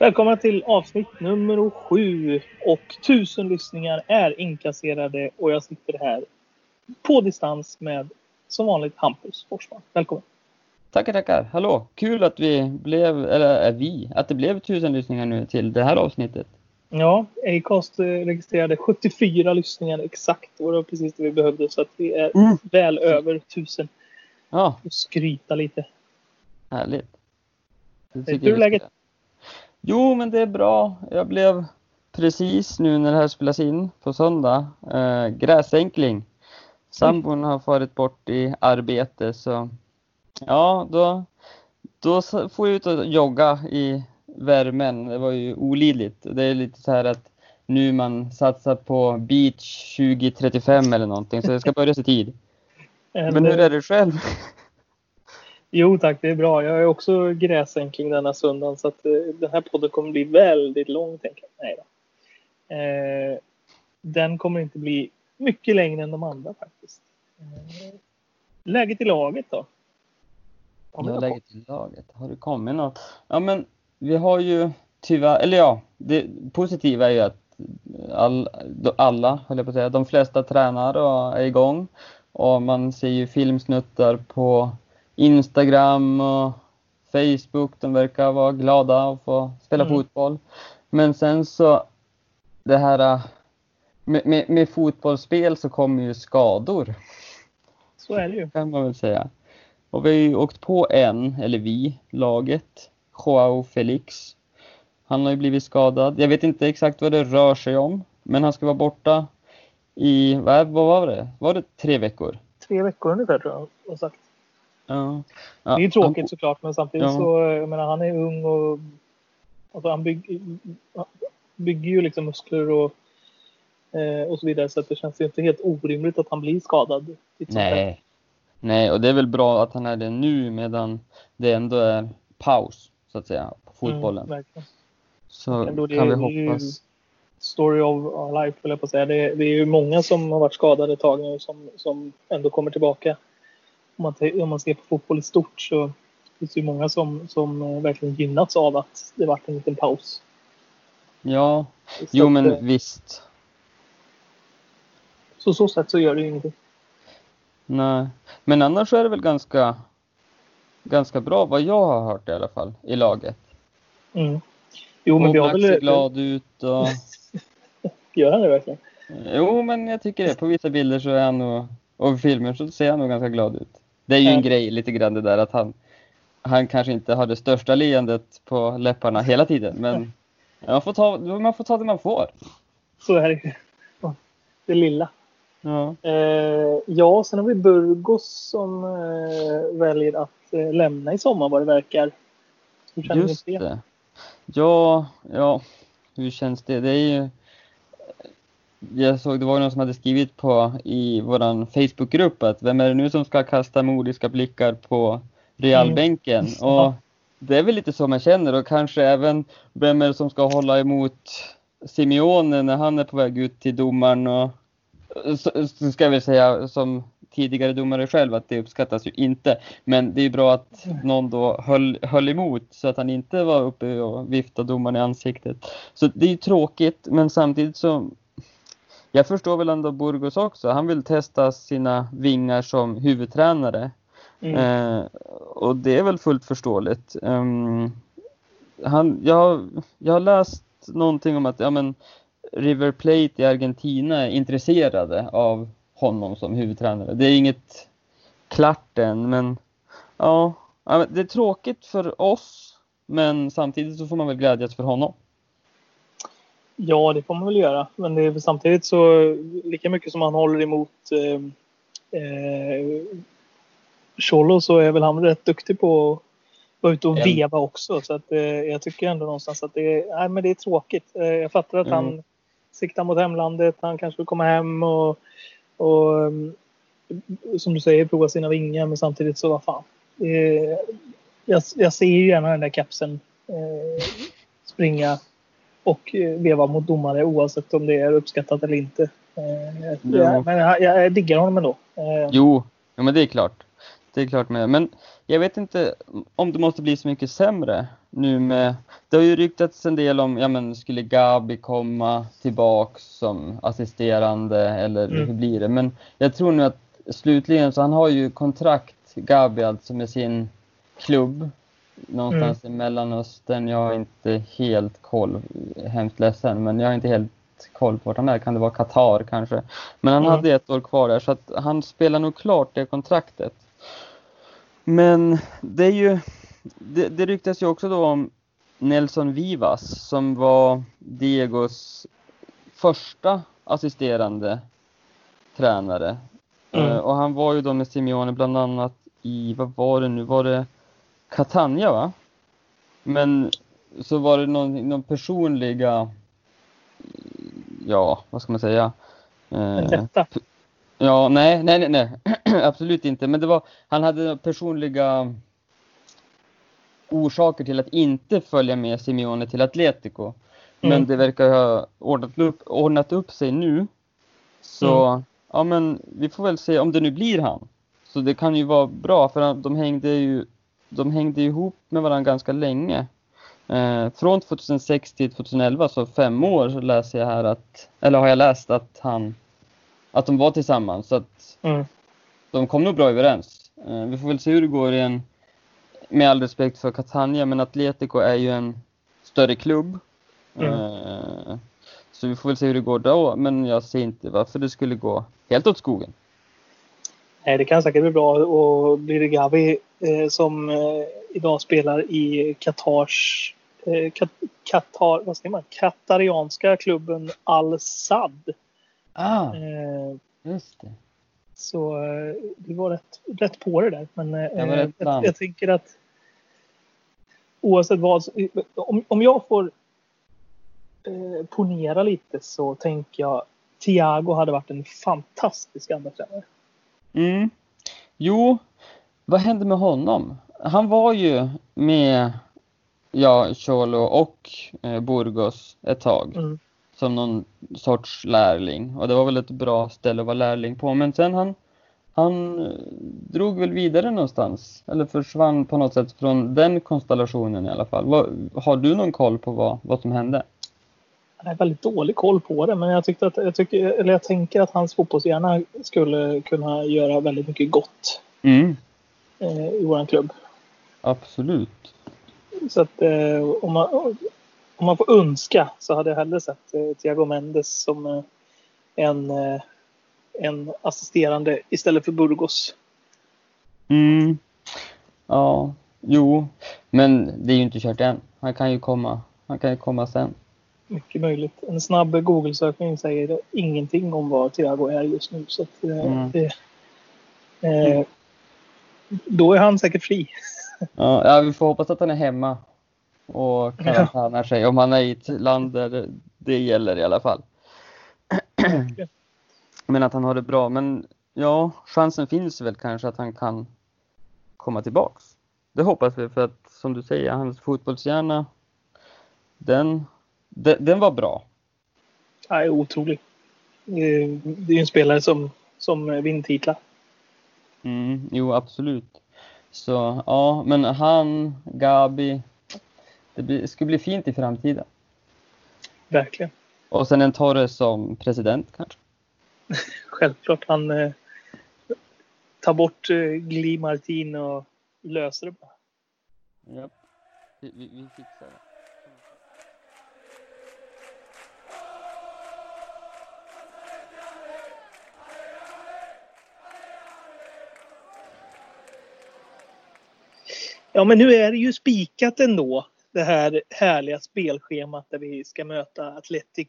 Välkomna till avsnitt nummer sju och tusen lyssningar är inkasserade och jag sitter här på distans med som vanligt Hampus Forsman. Välkommen! Tackar, tackar. Hallå! Kul att vi blev, eller är vi, att det blev tusen lyssningar nu till det här avsnittet. Ja, Acast eh, registrerade 74 lyssningar exakt och det var precis det vi behövde så att vi är Mm. väl över tusen. Ja, Och skryta lite. härligt. Hur är läget? Jo, men det är bra. Jag blev precis nu när det här spelas in på söndag, eh, gräsänkling. Sambon har farit bort i arbete så ja, då, då får jag ut och jogga i värmen. Det var ju olidligt. Det är lite så här att nu man satsar på beach 2035 eller någonting så det ska börja i tid. Men hur är det själv? Jo tack, det är bra. Jag är också gräsänkling denna söndagen så att eh, den här podden kommer bli väldigt lång. Tänker jag. Nej då. Eh, den kommer inte bli mycket längre än de andra faktiskt. Eh, läget i laget då? Ja, läget i laget. Har det kommit något? Ja, men vi har ju tyvärr, eller ja, det positiva är ju att all, alla, höll jag på att säga, de flesta tränar och är igång. Och man ser ju filmsnuttar på Instagram och Facebook. De verkar vara glada och få spela Mm. fotboll. Men sen så, det här äh, med, med, med fotbollsspel så kommer ju skador Så är det ju. kan man väl säga. Och vi har ju åkt på en, eller vi, laget, Joao Felix. Han har ju blivit skadad. Jag vet inte exakt vad det rör sig om, men han ska vara borta i, vad, vad var det? Var det tre veckor? Tre veckor ungefär tror jag har sagt. Ja. Det är ju Ja, tråkigt såklart men samtidigt Ja. så, jag menar han är ung och alltså, han bygger, bygger ju liksom muskler och, eh, och så vidare så det känns ju inte helt orimligt att han blir skadad. Nej. Nej, och det är väl bra att han är det nu medan det ändå är paus, så att säga, på fotbollen. Mm, så kan vi hoppas. Story of our life, vill jag på att säga. Det är, det är ju många som har varit skadade ett tag nu som, som ändå kommer tillbaka. Om man, om man ser på fotboll i stort så finns det ju många som, som eh, verkligen gynnats av att det varit en liten paus. Ja, Så jo att, men eh, visst. Så så sätt så gör det ju ingenting. Nej, men annars är det väl ganska, ganska bra vad jag har hört i alla fall i laget. Mm. Jo, men vi har väl... ser glad ut och... Gör han det verkligen? Jo, men jag tycker det. På vissa bilder så är han nog, och filmer så ser han nog ganska glad ut. Det är ju en grej lite grann det där att han, han kanske inte har det största leendet på läpparna hela tiden, men man får ta, man får ta det man får. Så är det ju. Det lilla. Ja, Eh, ja, sen har vi Burgos som eh, väljer att eh, lämna i sommar vad det verkar. Hur känner just det? det. Ja, ja, hur känns det? Det är ju jag såg det var någon som hade skrivit på i våran Facebookgrupp att vem är det nu som ska kasta modiska blickar på Realbänken? Mm. Och det är väl lite så man känner och kanske även vem är det som ska hålla emot Simeone när han är på väg ut till domaren och så, så ska jag väl säga som tidigare domare själv att det uppskattas ju inte. Men det är bra att någon då höll, höll emot så att han inte var uppe och viftade domaren i ansiktet. Så det är tråkigt men samtidigt så jag förstår väl ändå Burgos också. Han vill testa sina vingar som huvudtränare. Mm. Eh, och det är väl fullt förståeligt. Ehm, han, jag, har- jag har läst någonting om att ja, men River Plate i Argentina är intresserade av honom som huvudtränare. Det är inget klart än, men ja, det är tråkigt för oss. Men samtidigt så får man väl glädjas för honom. Ja, det får man väl göra. Men det är samtidigt så lika mycket som han håller emot eh, eh, Cholo så är väl han rätt duktig på att vara ute och En- veva också. Så att, eh, jag tycker ändå någonstans att det är, nej, men det är tråkigt. Eh, jag fattar att Mm. han siktar mot hemlandet. Han kanske vill komma hem och, och um, som du säger prova sina vingar. Men samtidigt så vad fan. Jag, jag ser ju gärna den där kapsen eh, springa och eh, veva mot domare oavsett om det är uppskattat eller inte. Eh, Ja. Men jag, jag diggar honom ändå. Eh, Jo, ja, men det är klart. Det är klart med. Men jag vet inte om det måste bli så mycket sämre nu med, det har ju ryktats en del om, ja men skulle Gabi komma tillbaks som assisterande eller Mm. hur blir det? Men jag tror nu att slutligen så han har ju kontrakt, Gabi alltså med sin klubb någonstans i Mellanöstern. Jag har inte helt koll, hemskt ledsen, men jag har inte helt koll på vart han är. Kan det vara Qatar kanske? Men han Mm. hade ett år kvar där så att han spelar nog klart det kontraktet. Men det är ju, det, det ryktas ju också då om Nelson Vivas som var Diegos första assisterande tränare. Mm. Eh, och han var ju då med Simeone bland annat i, vad var det nu, var det Catania va? Men så var det någon, någon personliga, ja vad ska man säga? Eh, Detta. Ja, nej, nej, nej, nej. absolut inte. Men det var, han hade personliga orsaker till att inte följa med Simeone till Atletico. Men Mm. det verkar ha ordnat upp, ordnat upp sig nu. Så, Mm. ja men vi får väl se om det nu blir han. Så det kan ju vara bra för de hängde ju, de hängde ihop med varandra ganska länge. Eh, från 2006 till 2011, så fem år, så läser jag här att, eller har jag läst att han, att de var tillsammans. Så att Mm. de kom nog bra överens. Eh, vi får väl se hur det går i en, med all respekt för Catania, men Atletico är ju en större klubb. Mm. Eh, så vi får väl se hur det går då, men jag ser inte varför det skulle gå helt åt skogen. Nej, det kan säkert bli bra. Och blir det Gavi eh, som eh, idag spelar i Qatars eh, Kat- Qatar, vad säger man? Katarianska klubben Al-Sad. Ah, Eh, just det. så eh, det var rätt, rätt på det där. Men eh, rätt jag, land. jag tänker att oavsett vad, om, om jag får eh, ponera lite så tänker jag Thiago hade varit en fantastisk andra tränare. Mm. Jo, vad hände med honom? Han var ju med ja, Cholo och eh, Burgos ett tag. Mm. som någon sorts lärling. Och det var väl ett bra ställe att vara lärling på. Men sen han, han eh, drog väl vidare någonstans. Eller försvann på något sätt från den konstellationen i alla fall. Vad, har du någon koll på vad, vad som hände? Jag har väldigt dålig koll på det, men jag, tyckte att, jag, tycker, eller jag tänker att hans fotbollshjärna skulle kunna göra väldigt mycket gott Mm, eh, i vår klubb. absolut. Så att eh, om, man, om man får önska så hade jag hellre sett eh, Thiago Mendes som en, en assisterande istället för Burgos. Mm. Ja, jo. Men det är ju inte kört än. Han kan ju komma, han kan ju komma sen. Mycket möjligt. En snabb Google-sökning säger ingenting om vad Thiago är just nu. Så att, eh, Mm. det, eh, då är han säkert fri. Ja, ja, vi får hoppas att han är hemma och karantänar sig. Om han är i ett land där det gäller i alla fall. Men att han har det bra. Men ja, chansen finns väl kanske att han kan komma tillbaks. Det hoppas vi för att som du säger, hans fotbollshjärna, den, den, den var bra. Ja, otrolig. Det är ju en spelare som, som vinner titlar. Mm, jo, absolut. Så ja, men han, Gabi, det blir, skulle bli fint i framtiden. Verkligen. Och sen en Torres som president kanske. Självklart. Han eh, tar bort eh, Gli Martin och löser det bara. Ja. Vi, vi, vi fixar det. Ja, men nu är det ju spikat ändå. Det här härliga spelschemat där vi ska möta Athletic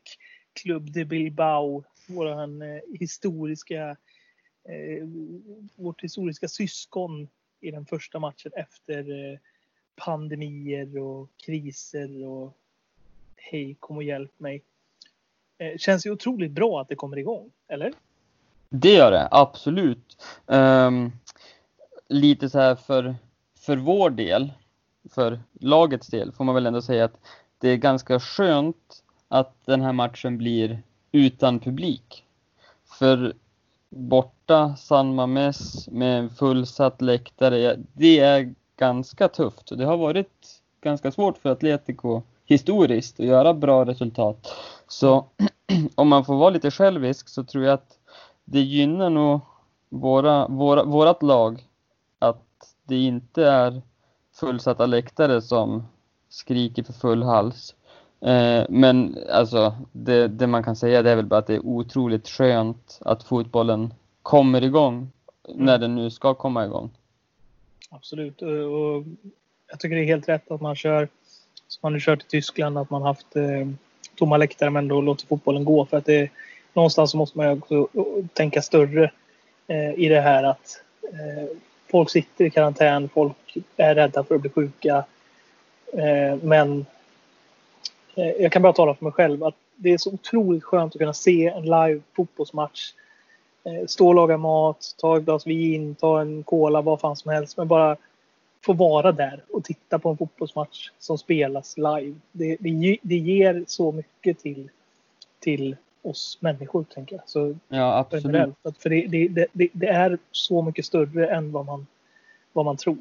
Club de Bilbao. Våran eh, historiska, eh, vårt historiska syskon i den första matchen efter eh, pandemier och kriser och hej kom och hjälp mig. Eh, känns ju otroligt bra att det kommer igång, eller? Det gör det, absolut. Um, lite så här för, för vår del, för lagets del, får man väl ändå säga att det är ganska skönt att den här matchen blir utan publik. För borta San Mames med en fullsatt läktare, det är ganska tufft. Det har varit ganska svårt för Atletico historiskt att göra bra resultat. Så om man får vara lite självisk så tror jag att det gynnar nog våra, våra, vårat lag att det inte är fullsatta läktare som skriker för full hals. Eh, men alltså det, det, man kan säga det är väl bara att det är otroligt skönt att fotbollen kommer igång mm. när den nu ska komma igång. Absolut. Och jag tycker det är helt rätt att man kör som man nu kört i Tyskland, att man haft eh, tomma läktare men då låter fotbollen gå. För att det, någonstans så måste man ju också tänka större eh, i det här att eh, folk sitter i karantän, folk är rädda för att bli sjuka. Eh, men eh, jag kan bara tala för mig själv att det är så otroligt skönt att kunna se en live fotbollsmatch. Eh, stå och laga mat, ta ett glas vin, ta en cola, vad fan som helst. Men bara få vara där och titta på en fotbollsmatch som spelas live. Det, det, det ger så mycket till, till oss människor, tänker jag. Så ja, absolut. Generellt. För det, det, det, det, är så mycket större än vad man, vad man tror.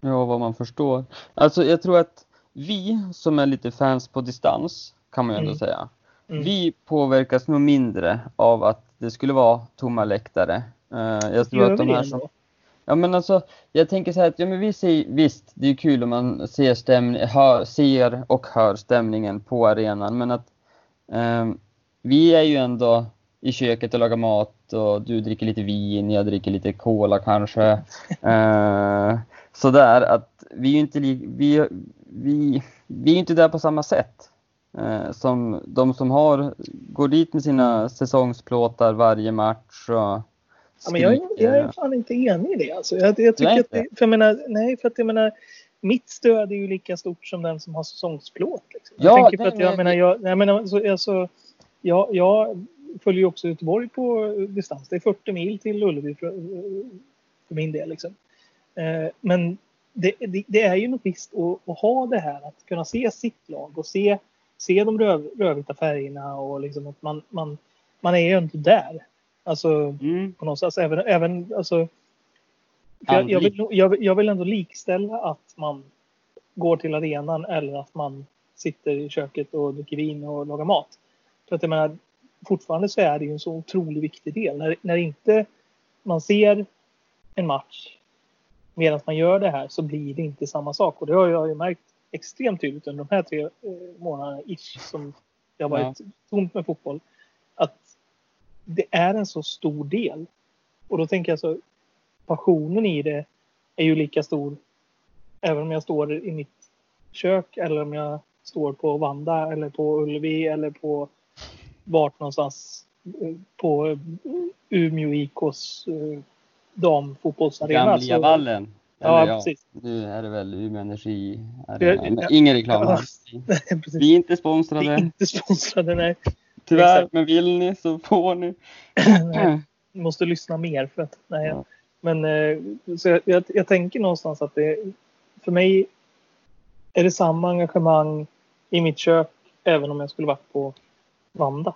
Ja, vad man förstår. Alltså, jag tror att vi som är lite fans på distans, kan man ju ändå mm. säga. Mm. Vi påverkas nog mindre av att det skulle vara tomma läktare. Uh, jag tror Gör att de här som... Ja men alltså, jag tänker så här att ja, men vi ser, visst, det är kul om man ser, stämning, hör, ser och hör stämningen på arenan, men att um, vi är ju ändå i köket och lagar mat och du dricker lite vin, jag dricker lite cola kanske. uh, sådär att vi är inte vi, vi, vi är inte där på samma sätt. Uh, som de som har, går dit med sina säsongsplåtar varje match och Ja, men jag, är, jag är fan inte enig i det. Alltså. Jag, jag tycker att det, för jag menar, nej, för att jag menar, mitt stöd är ju lika stort som den som har säsongsplåt. Liksom. Jag ja, tänker för att jag menar, jag, jag menar, så, alltså, jag, jag följer ju också Göteborg på distans. Det är 40 mil till Ullevi för, för min del. Liksom. Eh, men det, det, det, är ju något visst att, att, ha det här att kunna se sitt lag och se, se de röv, rödvita färgerna och liksom att man, man, man är ju inte där. Alltså mm. på något sätt. Även, även alltså, jag, jag, vill, jag, jag, vill ändå likställa att man går till arenan eller att man sitter i köket och dricker vin och lagar mat. För att jag menar, fortfarande så är det ju en så otroligt viktig del. När, när inte man ser en match medan man gör det här så blir det inte samma sak. Och det har jag ju märkt extremt tydligt under de här tre eh, månaderna ish som det har varit ja. tomt med fotboll. Att det är en så stor del. Och då tänker jag så passionen i det är ju lika stor även om jag står i mitt kök eller om jag står på Vanda eller på Ullevi eller på vart någonstans eh, på Umeå IKs eh, damfotbollsarena. Gamla vallen. Ja, ja, precis. Nu är det väl Umeå Energi. Ja, ingen reklam här. Vi är inte sponsrade. Vi är inte sponsrade, nej. Tyvärr, Exakt. men vill ni så får ni. nej, måste lyssna mer för att, nej. Ja. Men eh, så jag, jag, jag, tänker någonstans att det, för mig är det samma engagemang i mitt kök även om jag skulle varit på Vanda.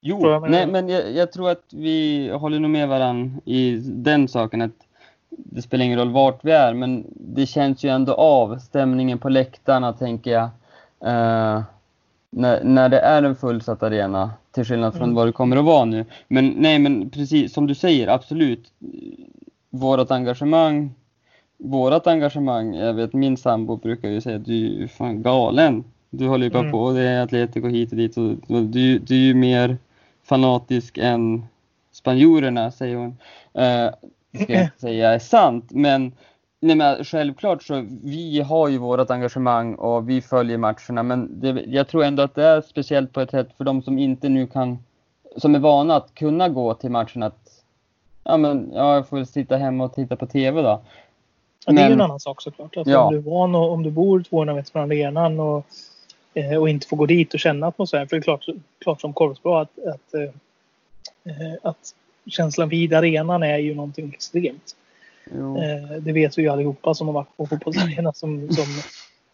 Jo, nej, men jag, jag, tror att vi håller nog med varandra i den saken att det spelar ingen roll vart vi är, men det känns ju ändå av stämningen på läktarna tänker jag. Uh, när, när det är en fullsatt arena, till skillnad från mm. vad det kommer att vara nu. Men nej, men precis som du säger, absolut. Vårat engagemang, vårat engagemang, jag vet min sambo brukar ju säga att du är fan galen. Du håller ju bara mm. på, det är Atletico hit och dit. Och, du, du är ju mer fanatisk än spanjorerna, säger hon. Uh, ska jag inte säga är sant, men Nej men självklart så, vi har ju vårt engagemang och vi följer matcherna men det, jag tror ändå att det är speciellt på ett sätt för de som inte nu kan, som är vana att kunna gå till matchen att, ja men, ja, jag får väl sitta hemma och titta på TV då. Ja, det är ju en annan sak såklart. Alltså, ja. Om du är van och om du bor 200 meter från arenan och, eh, och inte får gå dit och känna atmosfären. För det är klart, klart som korvspel att, att, eh, eh, att känslan vid arenan är ju någonting extremt. Eh, det vet vi ju allihopa som har varit på fotbollsarena som, som,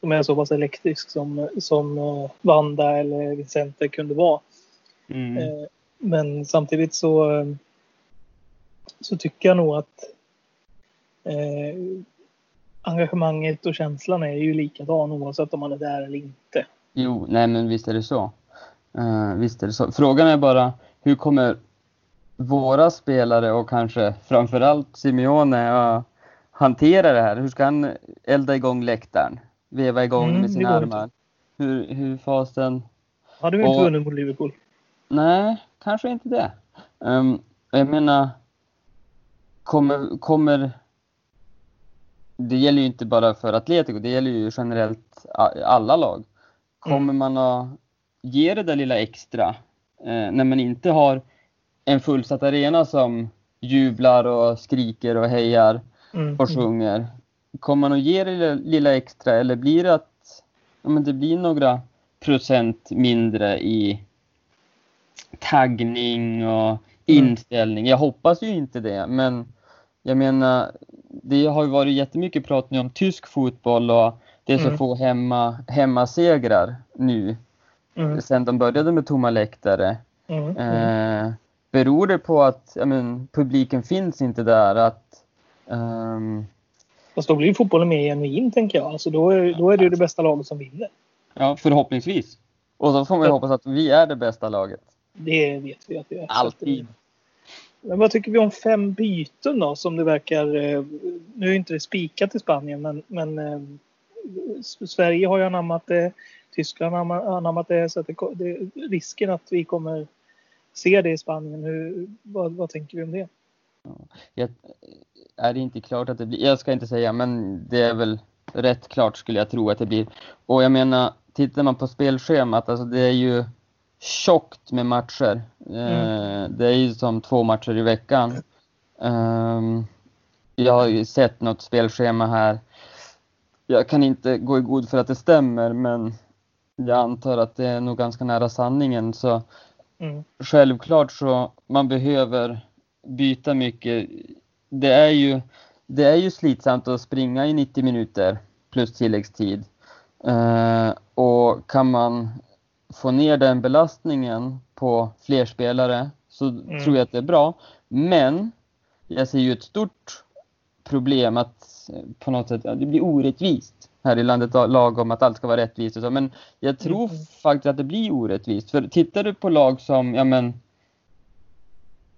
som är så pass elektrisk som, som Vanda eller Vicente kunde vara. Mm. Men samtidigt så, så tycker jag nog att engagemanget och känslan är ju likadan oavsett om man är där eller inte. Jo, nej men visst är det så. Uh, visst är det så. Frågan är bara hur kommer våra spelare och kanske framförallt Simeone att hantera det här? Hur ska han elda igång läktaren? Veva igång mm, med sina armar? Hur, hur fasen? Hade vi inte vunnit mot Liverpool? Nej, kanske inte det. Um, jag menar, kommer, kommer det gäller ju inte bara för Atletico, det gäller ju generellt alla lag. Kommer mm. man att ge det där lilla extra eh, när man inte har en fullsatt arena som jublar och skriker och hejar mm. och sjunger? Kommer man att ge det lilla, lilla extra eller blir det att ja, men det blir några procent mindre i taggning och mm. inställning? Jag hoppas ju inte det, men jag menar, det har ju varit jättemycket prat nu om tysk fotboll och det är så mm. få hemma, hemmasegrar nu. Mm. Sen de började med tomma läktare. Mm. Eh, beror det på att men, publiken finns inte där? Att, um... Fast då blir fotbollen mer genuin tänker jag. Alltså då, är, då är det det bästa laget som vinner. Ja, förhoppningsvis. Och så får ju hoppas att vi är det bästa laget. Det vet vi att vi är. Alltid. Men vad tycker vi om fem byten då som det verkar, eh, nu är inte det spikat i Spanien men, men eh, Sverige har ju anammat det, Tyskland har anammat det så att det, det, risken att vi kommer se det i Spanien, hur, vad, vad tänker vi om det? Jag, är det inte klart att det blir, jag ska inte säga men det är väl rätt klart skulle jag tro att det blir. Och jag menar, tittar man på spelschemat, alltså det är ju tjockt med matcher. Mm. Eh, det är ju som två matcher i veckan. Ehm, jag har ju sett något spelschema här. Jag kan inte gå i god för att det stämmer, men jag antar att det är nog ganska nära sanningen. Så mm. självklart så man behöver byta mycket. Det är ju, det är ju slitsamt att springa i 90 minuter plus tilläggstid. Uh, och kan man få ner den belastningen på fler spelare så mm. tror jag att det är bra. Men jag ser ju ett stort problem att eh, på något sätt, det blir orättvist här i landet lagom att allt ska vara rättvist och så. Men jag tror mm. faktiskt att det blir orättvist. För tittar du på lag som, ja men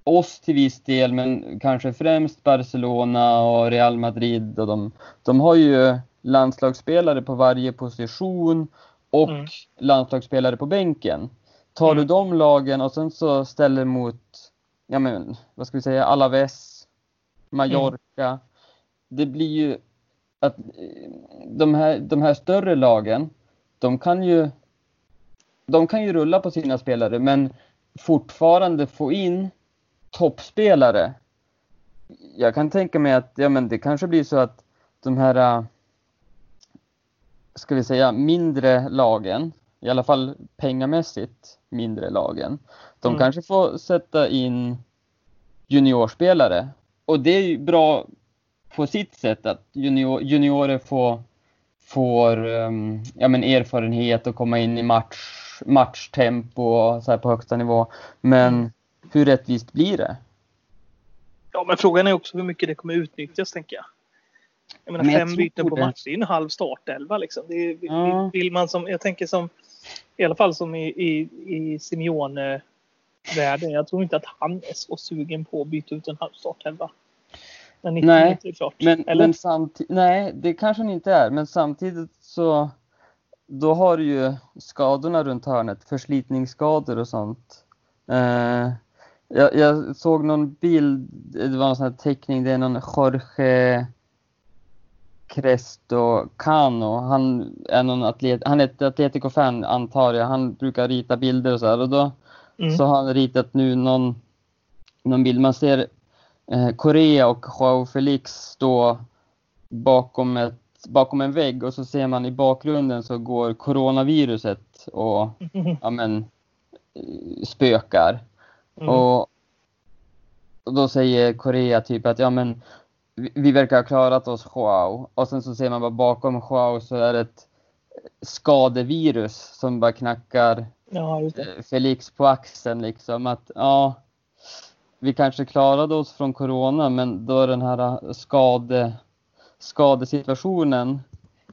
oss till viss del, men kanske främst Barcelona och Real Madrid och de, de har ju landslagsspelare på varje position och mm. landslagsspelare på bänken. Tar mm. du de lagen och sen så ställer mot, ja men vad ska vi säga, Alaves, Mallorca. Mm. Det blir ju att de här, de här större lagen, de kan ju de kan ju rulla på sina spelare men fortfarande få in toppspelare. Jag kan tänka mig att ja, men det kanske blir så att de här ska vi säga, mindre lagen, i alla fall pengamässigt mindre lagen, de mm. kanske får sätta in juniorspelare. Och det är ju bra på sitt sätt att junior, juniorer får, får um, ja, men erfarenhet och komma in i match, matchtempo så här på högsta nivå. Men hur rättvist blir det? Ja, men frågan är också hur mycket det kommer utnyttjas, tänker jag. Jag menar, men fem byten på match, det är en halv startelva liksom. Det är, ja. vill man som, jag tänker som, i alla fall som i, i, i Simeone-världen. Jag tror inte att han är så sugen på att byta ut en halv startelva. Nej, men, men samtidigt, nej, det kanske han inte är. Men samtidigt så då har du ju skadorna runt hörnet, förslitningsskador och sånt. Eh, jag, jag, såg någon bild, det var en sån här teckning, det är någon Jorge Cresto Cano. Han är någon atlet, han är ett Atletico-fan antar jag. Han brukar rita bilder och så här. Och då mm. så har han ritat nu någon, någon bild. Man ser Korea och Joao Felix stå bakom, ett, bakom en vägg och så ser man i bakgrunden så går coronaviruset och ja, men, spökar. Mm. Och, och då säger Korea typ att ja men vi verkar ha klarat oss Joao. Och sen så ser man bara bakom Joao så är det ett skadevirus som bara knackar ja, eh, Felix på axeln liksom. Att ja, vi kanske klarade oss från corona men då är den här skade, skadesituationen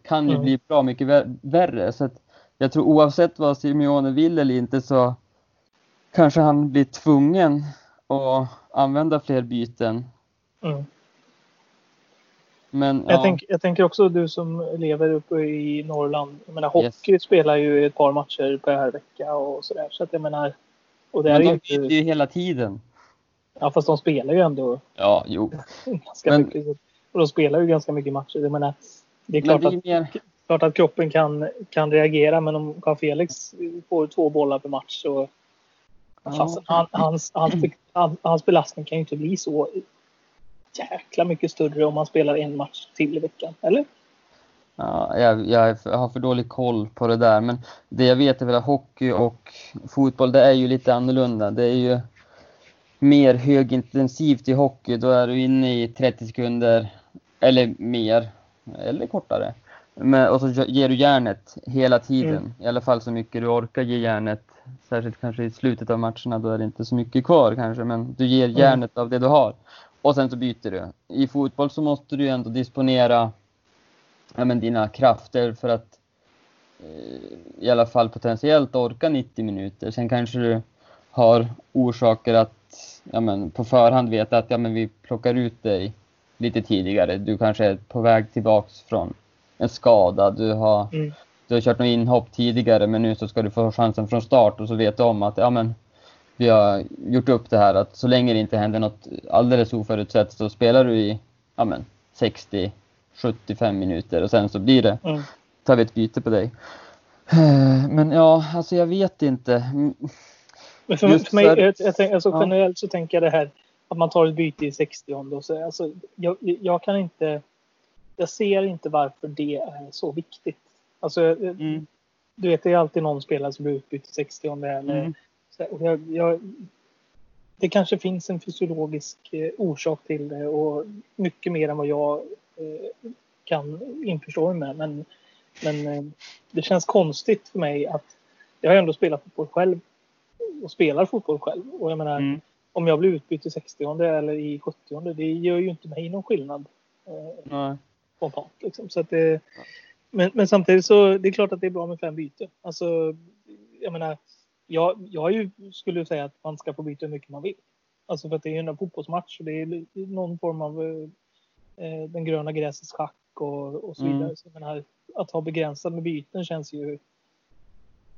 kan ju Mm. bli bra mycket vär- värre. Så jag tror oavsett vad Simeone vill eller inte så kanske han blir tvungen att använda fler byten. Mm. Men Jag, ja, tänk, jag tänker också du som lever uppe i Norrland. Jag menar, Yes. hockey spelar ju ett par matcher per vecka och sådär. Så att jag menar. Och det är men ju de inte, ju hela tiden. Ja, fast de spelar ju ändå Ja, jo. ganska Men- mycket. Och de spelar ju ganska mycket matcher. Jag menar, det är Men klart, det att, är mer, klart att kroppen kan, kan reagera. Men om Carl Felix får två bollar per match så Ja. Han, hans, hans, hans, hans belastning kan ju inte bli så jäkla mycket större om man spelar en match till i veckan. Eller? Ja, jag, jag har för dålig koll på det där. Men det jag vet är väl att hockey och fotboll, det är ju lite annorlunda. Det är ju mer högintensivt i hockey. Då är du inne i 30 sekunder eller mer, eller kortare. Men, och så ger du järnet hela tiden. Mm. I alla fall så mycket du orkar ge järnet. Särskilt kanske i slutet av matcherna, då är det inte så mycket kvar kanske. Men du ger järnet av det du har. Och sen så byter du. I fotboll så måste du ju ändå disponera ja, men dina krafter för att eh, i alla fall potentiellt orka 90 minuter. Sen kanske du har orsaker att ja, men på förhand veta att ja, men vi plockar ut dig lite tidigare. Du kanske är på väg tillbaks från en skada. Du har, Mm. du har kört något inhopp tidigare men nu så ska du få chansen från start och så vet du om att ja, men vi har gjort upp det här att så länge det inte händer något alldeles oförutsett så spelar du i ja, men 60 75 minuter och sen så blir det, Mm. tar vi ett byte på dig. Eh, Men ja, alltså jag vet inte. Men för, för mig, jag, jag tänk, alltså generellt så tänker jag det här att man tar ett byte i 60 och så, alltså, jag, jag kan inte. Jag ser inte varför det är så viktigt. Alltså, jag- Mm, du vet, det är alltid någon spelare som blir utbytt i 60 eller mm, så, och jag, jag, Det kanske finns en fysiologisk eh, orsak till det och mycket mer än vad jag eh, kan införstå mig med. Men, men eh, det känns konstigt för mig att jag har ändå spelat fotboll själv och spelar fotboll själv. Och jag menar, mm. om jag blir utbytt i 60 eller i 70 det gör ju inte mig någon skillnad eh, spontant. Liksom. Så att det, men, men samtidigt så det är klart att det är bra med fem byten. Alltså, jag menar, jag, jag ju, skulle säga att man ska få byta hur mycket man vill. Alltså för att det är ju en fotbollsmatch och det är någon form av eh, den gröna gräsets schack och, och så Mm. vidare. Så jag menar, att ha begränsat med byten känns ju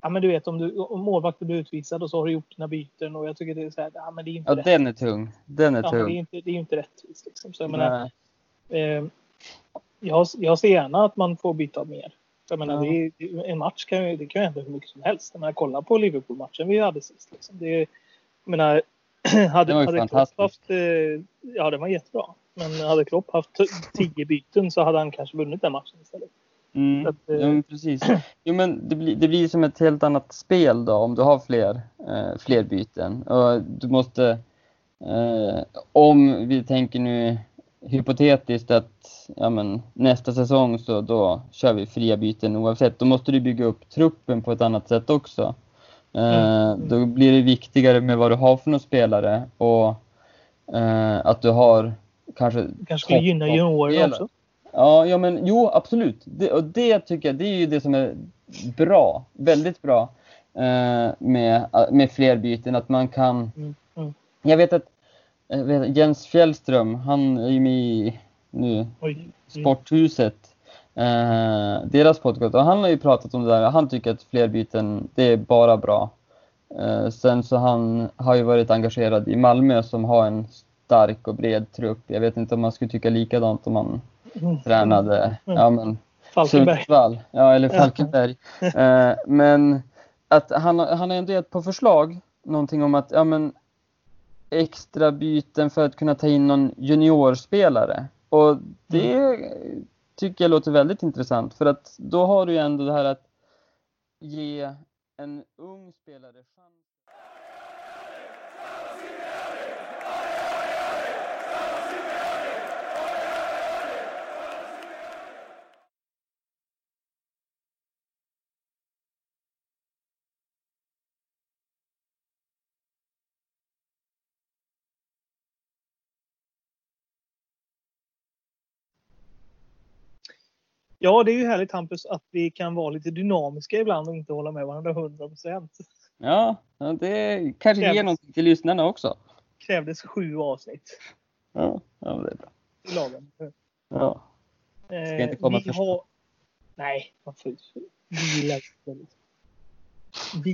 Ja men du vet om, du, om målvakten blir utvisad och så har du gjort dina byten och jag tycker det är så här, ja men det är inte Ja, rätt. den är tung. Den är Ja, men det är tung. ju inte, det är inte rättvist liksom. Så jag menar. Eh, jag, jag ser gärna att man får byta mer. Jag menar, Ja. det en match kan ju, det kan ju hända hur mycket som helst. Jag menar, kolla på Liverpool-matchen vi hade sist. Liksom. Det, jag menar, hade, Den var hade Klopp haft... Eh, ja, den var jättebra. Men hade Klopp haft tio byten så hade han kanske vunnit den matchen istället. Mm. Att, eh, men precis. Jo, men det blir, det blir som ett helt annat spel då om du har fler, eh, fler byten. Och du måste, eh, om vi tänker nu hypotetiskt att ja, men, nästa säsong så då kör vi fria byten oavsett. Då måste du bygga upp truppen på ett annat sätt också. Eh, Mm. Då blir det viktigare med vad du har för några spelare och eh, att du har kanske kanske skulle gynna toppspelare. också. Ja, ja men jo absolut. Det, och det tycker jag, det är ju det som är bra, väldigt bra eh, med, med fler byten. Att man kan, Mm, mm. jag vet att jag vet, Jens Fjällström, han är ju med i nu Oj. Sporthuset, eh, deras podcast. Och han har ju pratat om det där. Han tycker att fler byten, det är bara bra. Eh, sen så han har ju varit engagerad i Malmö som har en stark och bred trupp. Jag vet inte om man skulle tycka likadant om man Mm. tränade Mm. ja, men, Falkenberg. Sundsvall, ja, eller Ja. Falkenberg. Eh, men att han, han har ändå gett på förslag någonting om att ja, men, extra byten för att kunna ta in någon juniorspelare. Och det tycker jag låter väldigt intressant för att då har du ju ändå det här att ge en ung spelare chans. Ja, det är ju härligt Hampus att vi kan vara lite dynamiska ibland och inte hålla med varandra 100 procent. Ja, det kanske ger Krävs. någonting till lyssnarna också. Krävdes sju avsnitt Ja, ja det är bra. i lagen. Ja. Eh, inte komma vi först. har... Nej, varför? Vila,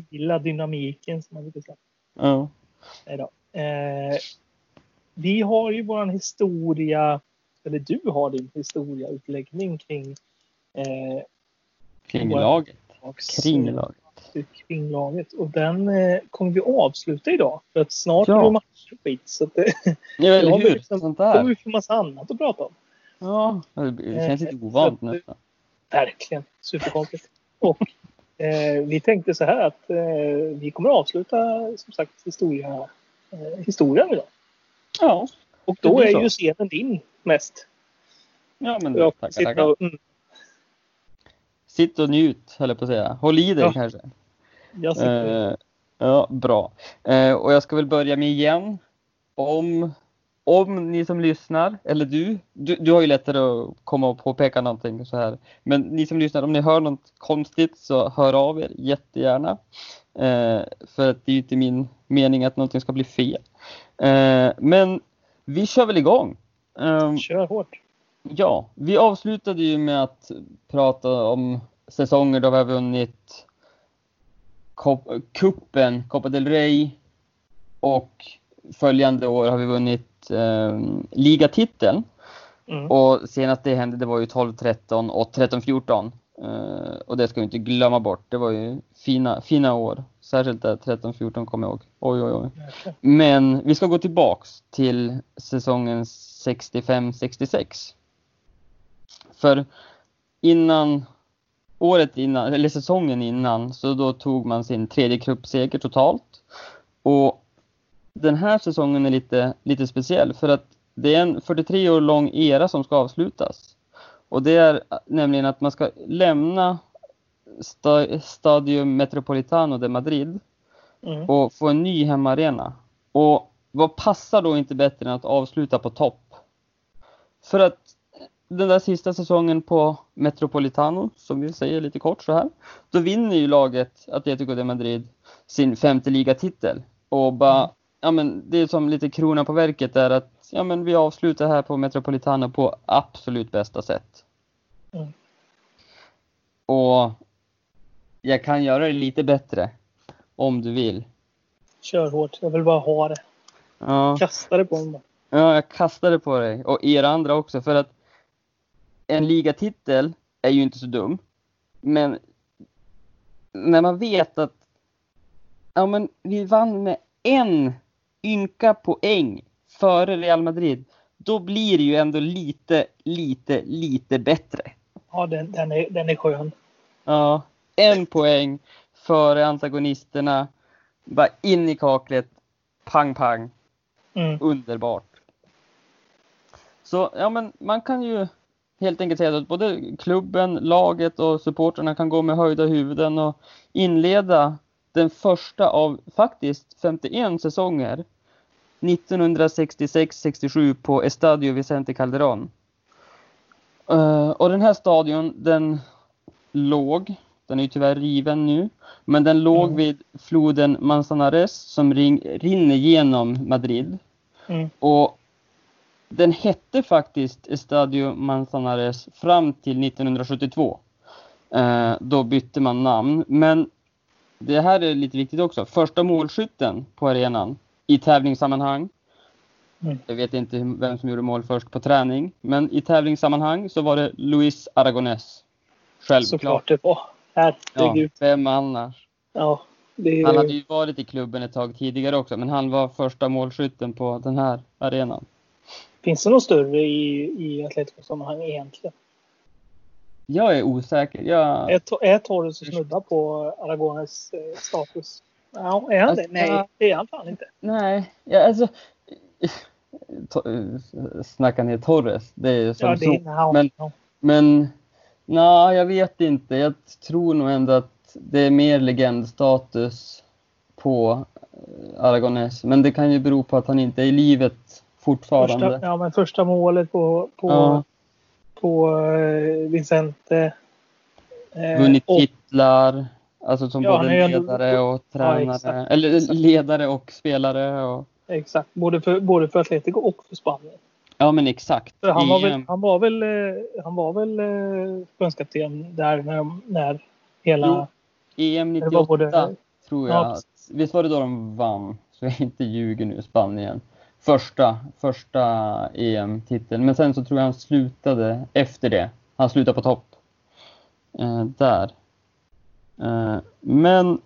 vila dynamiken som man brukar säga. Ja. Nej då. Eh, vi har ju våran historia, eller du har din historiautläggning kring eh, Kring Wow. laget. lags- Kring laget. kring laget. Och den eh, kommer vi avsluta idag. För att snart Ja. är det match och skit. Så att det Ja, eller har vi hur? liksom- Sånt kommer vi där. få massa annat att prata om. Ja, det känns lite Eh, ovant att- nästan. Verkligen. Superkonstigt. Och eh, vi tänkte så här att eh, vi kommer att avsluta som sagt historia, eh, historien idag. Ja. Och då är så. ju scenen din mest. Ja, men Jag tackar, tackar. och, mm, Sitt och njut, höll jag på att säga. Håll i dig Ja. kanske. jag sitter, Eh, ja, bra. Eh, och jag ska väl börja med igen. Om, om ni som lyssnar, eller du, du, du har ju lättare att komma och påpeka någonting så här. Men ni som lyssnar, om ni hör något konstigt så hör av er jättegärna. Eh, för att det är ju inte min mening att någonting ska bli fel. Eh, men vi kör väl igång. Eh, kör hårt. Ja, vi avslutade ju med att prata om säsonger då vi har vunnit kuppen, Copa del Rey och följande år har vi vunnit eh, ligatiteln. Mm. Och senast det hände det var ju 12-13 och 13-14. Eh, och det ska vi inte glömma bort. Det var ju fina, fina år. Särskilt där 13-14 kommer jag ihåg. Oj, oj, oj. Men vi ska gå tillbaks till säsongen 65-66. För innan, året innan, eller säsongen innan, så då tog man sin tredje cupseger totalt. Och den här säsongen är lite, lite speciell för att det är en 43 år lång era som ska avslutas. Och det är nämligen att man ska lämna sta, Stadium Metropolitano de Madrid Mm. och få en ny hemmaarena. Och vad passar då inte bättre än att avsluta på topp? För att den där sista säsongen på Metropolitano, som vi säger lite kort så här, då vinner ju laget Atletico de Madrid sin femte ligatitel. Och bara, ja men det är som lite krona på verket är att, ja men vi avslutar här på Metropolitano på absolut bästa sätt. Mm. Och jag kan göra det lite bättre om du vill. Kör hårt. Jag vill bara ha det. Ja. Kasta det på mig. Ja, jag kastade på dig och er andra också för att en ligatitel är ju inte så dum. Men när man vet att ja, men vi vann med en ynka poäng före Real Madrid, då blir det ju ändå lite, lite, lite bättre. Ja, den, den, är, den är skön. Ja, en poäng före antagonisterna, bara in i kaklet, pang, pang. Mm. underbart. Så ja, men man kan ju helt enkelt säga att både klubben, laget och supporterna kan gå med höjda huvuden och inleda den första av faktiskt 51 säsonger 1966-67 på Estadio Vicente Calderón. Eh, och den här stadion den låg, den är ju tyvärr riven nu, men den låg Mm. vid floden Manzanares som rinner genom Madrid. Mm. Och den hette faktiskt Estadio Manzanares fram till 1972. Eh, då bytte man namn. Men det här är lite viktigt också. Första målskytten på arenan i tävlingssammanhang. Mm. Jag vet inte vem som gjorde mål först på träning. Men i tävlingssammanhang så var det Luis Aragonés. Självklart. Såklart det var. Ja, vem annars? Ja. det är, Han hade ju varit i klubben ett tag tidigare också, men han var första målskytten på den här arenan. Finns det något större i, i Atletico-sammanhang egentligen? Jag är osäker. Jag... Är, är Torres och snudda på Aragones eh, status? Ja, är han Alltså, det? Nej, det är han fan inte. Nej, ja, alltså... Snacka ner Torres, det är som Ja, det är, ja, Men, ja. men nej, jag vet inte. Jag tror nog ändå att det är mer legendstatus på eh, Aragones. Men det kan ju bero på att han inte är i livet fortfarande. Första, ja, men första målet på, på, Ja. på eh, Vicente. Eh, Vunnit och, titlar. Alltså som ja, både ledare och tränare. Ja, eller exakt. ledare och spelare. Och... Exakt, både för, både för Atletico och för Spanien. Ja men exakt. För han, var väl, han var väl, han var väl förbundskapten där när, när hela... Jo, EM 98 både, tror jag. Ja, visst var det då de vann? Så jag inte ljuger nu, Spanien. Första, första EM-titeln. Men sen så tror jag han slutade efter det. Han slutade på topp. Eh, där. Eh, men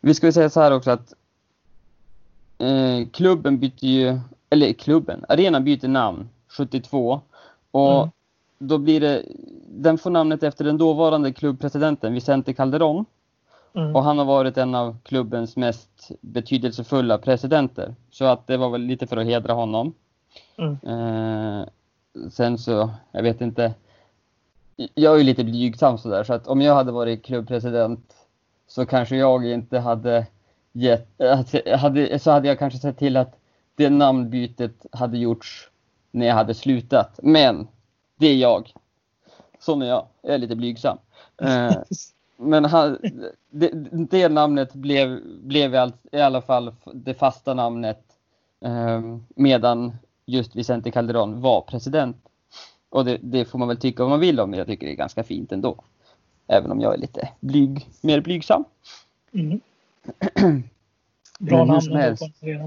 vi ska säga så här också att eh, klubben byter ju, eller klubben, arenan byter namn 72. Och mm. då blir det, den får namnet efter den dåvarande klubbpresidenten Vicente Calderón. Mm. Och han har varit en av klubbens mest betydelsefulla presidenter. Så att det var väl lite för att hedra honom. Mm. Eh, sen så, jag vet inte. Jag är ju lite blygsam sådär så att om jag hade varit klubbpresident så kanske jag inte hade gett, hade, så hade jag kanske sett till att det namnbytet hade gjorts när jag hade slutat. Men det är jag. Sån är jag. Jag är lite blygsam. Eh, men han, det, det, namnet blev, blev i alla fall det fasta namnet eh, medan just Vicente Calderón var president. Och det, det, får man väl tycka vad man vill om, men jag tycker det är ganska fint ändå. Även om jag är lite blyg, mer blygsam. Mm. Bra namn.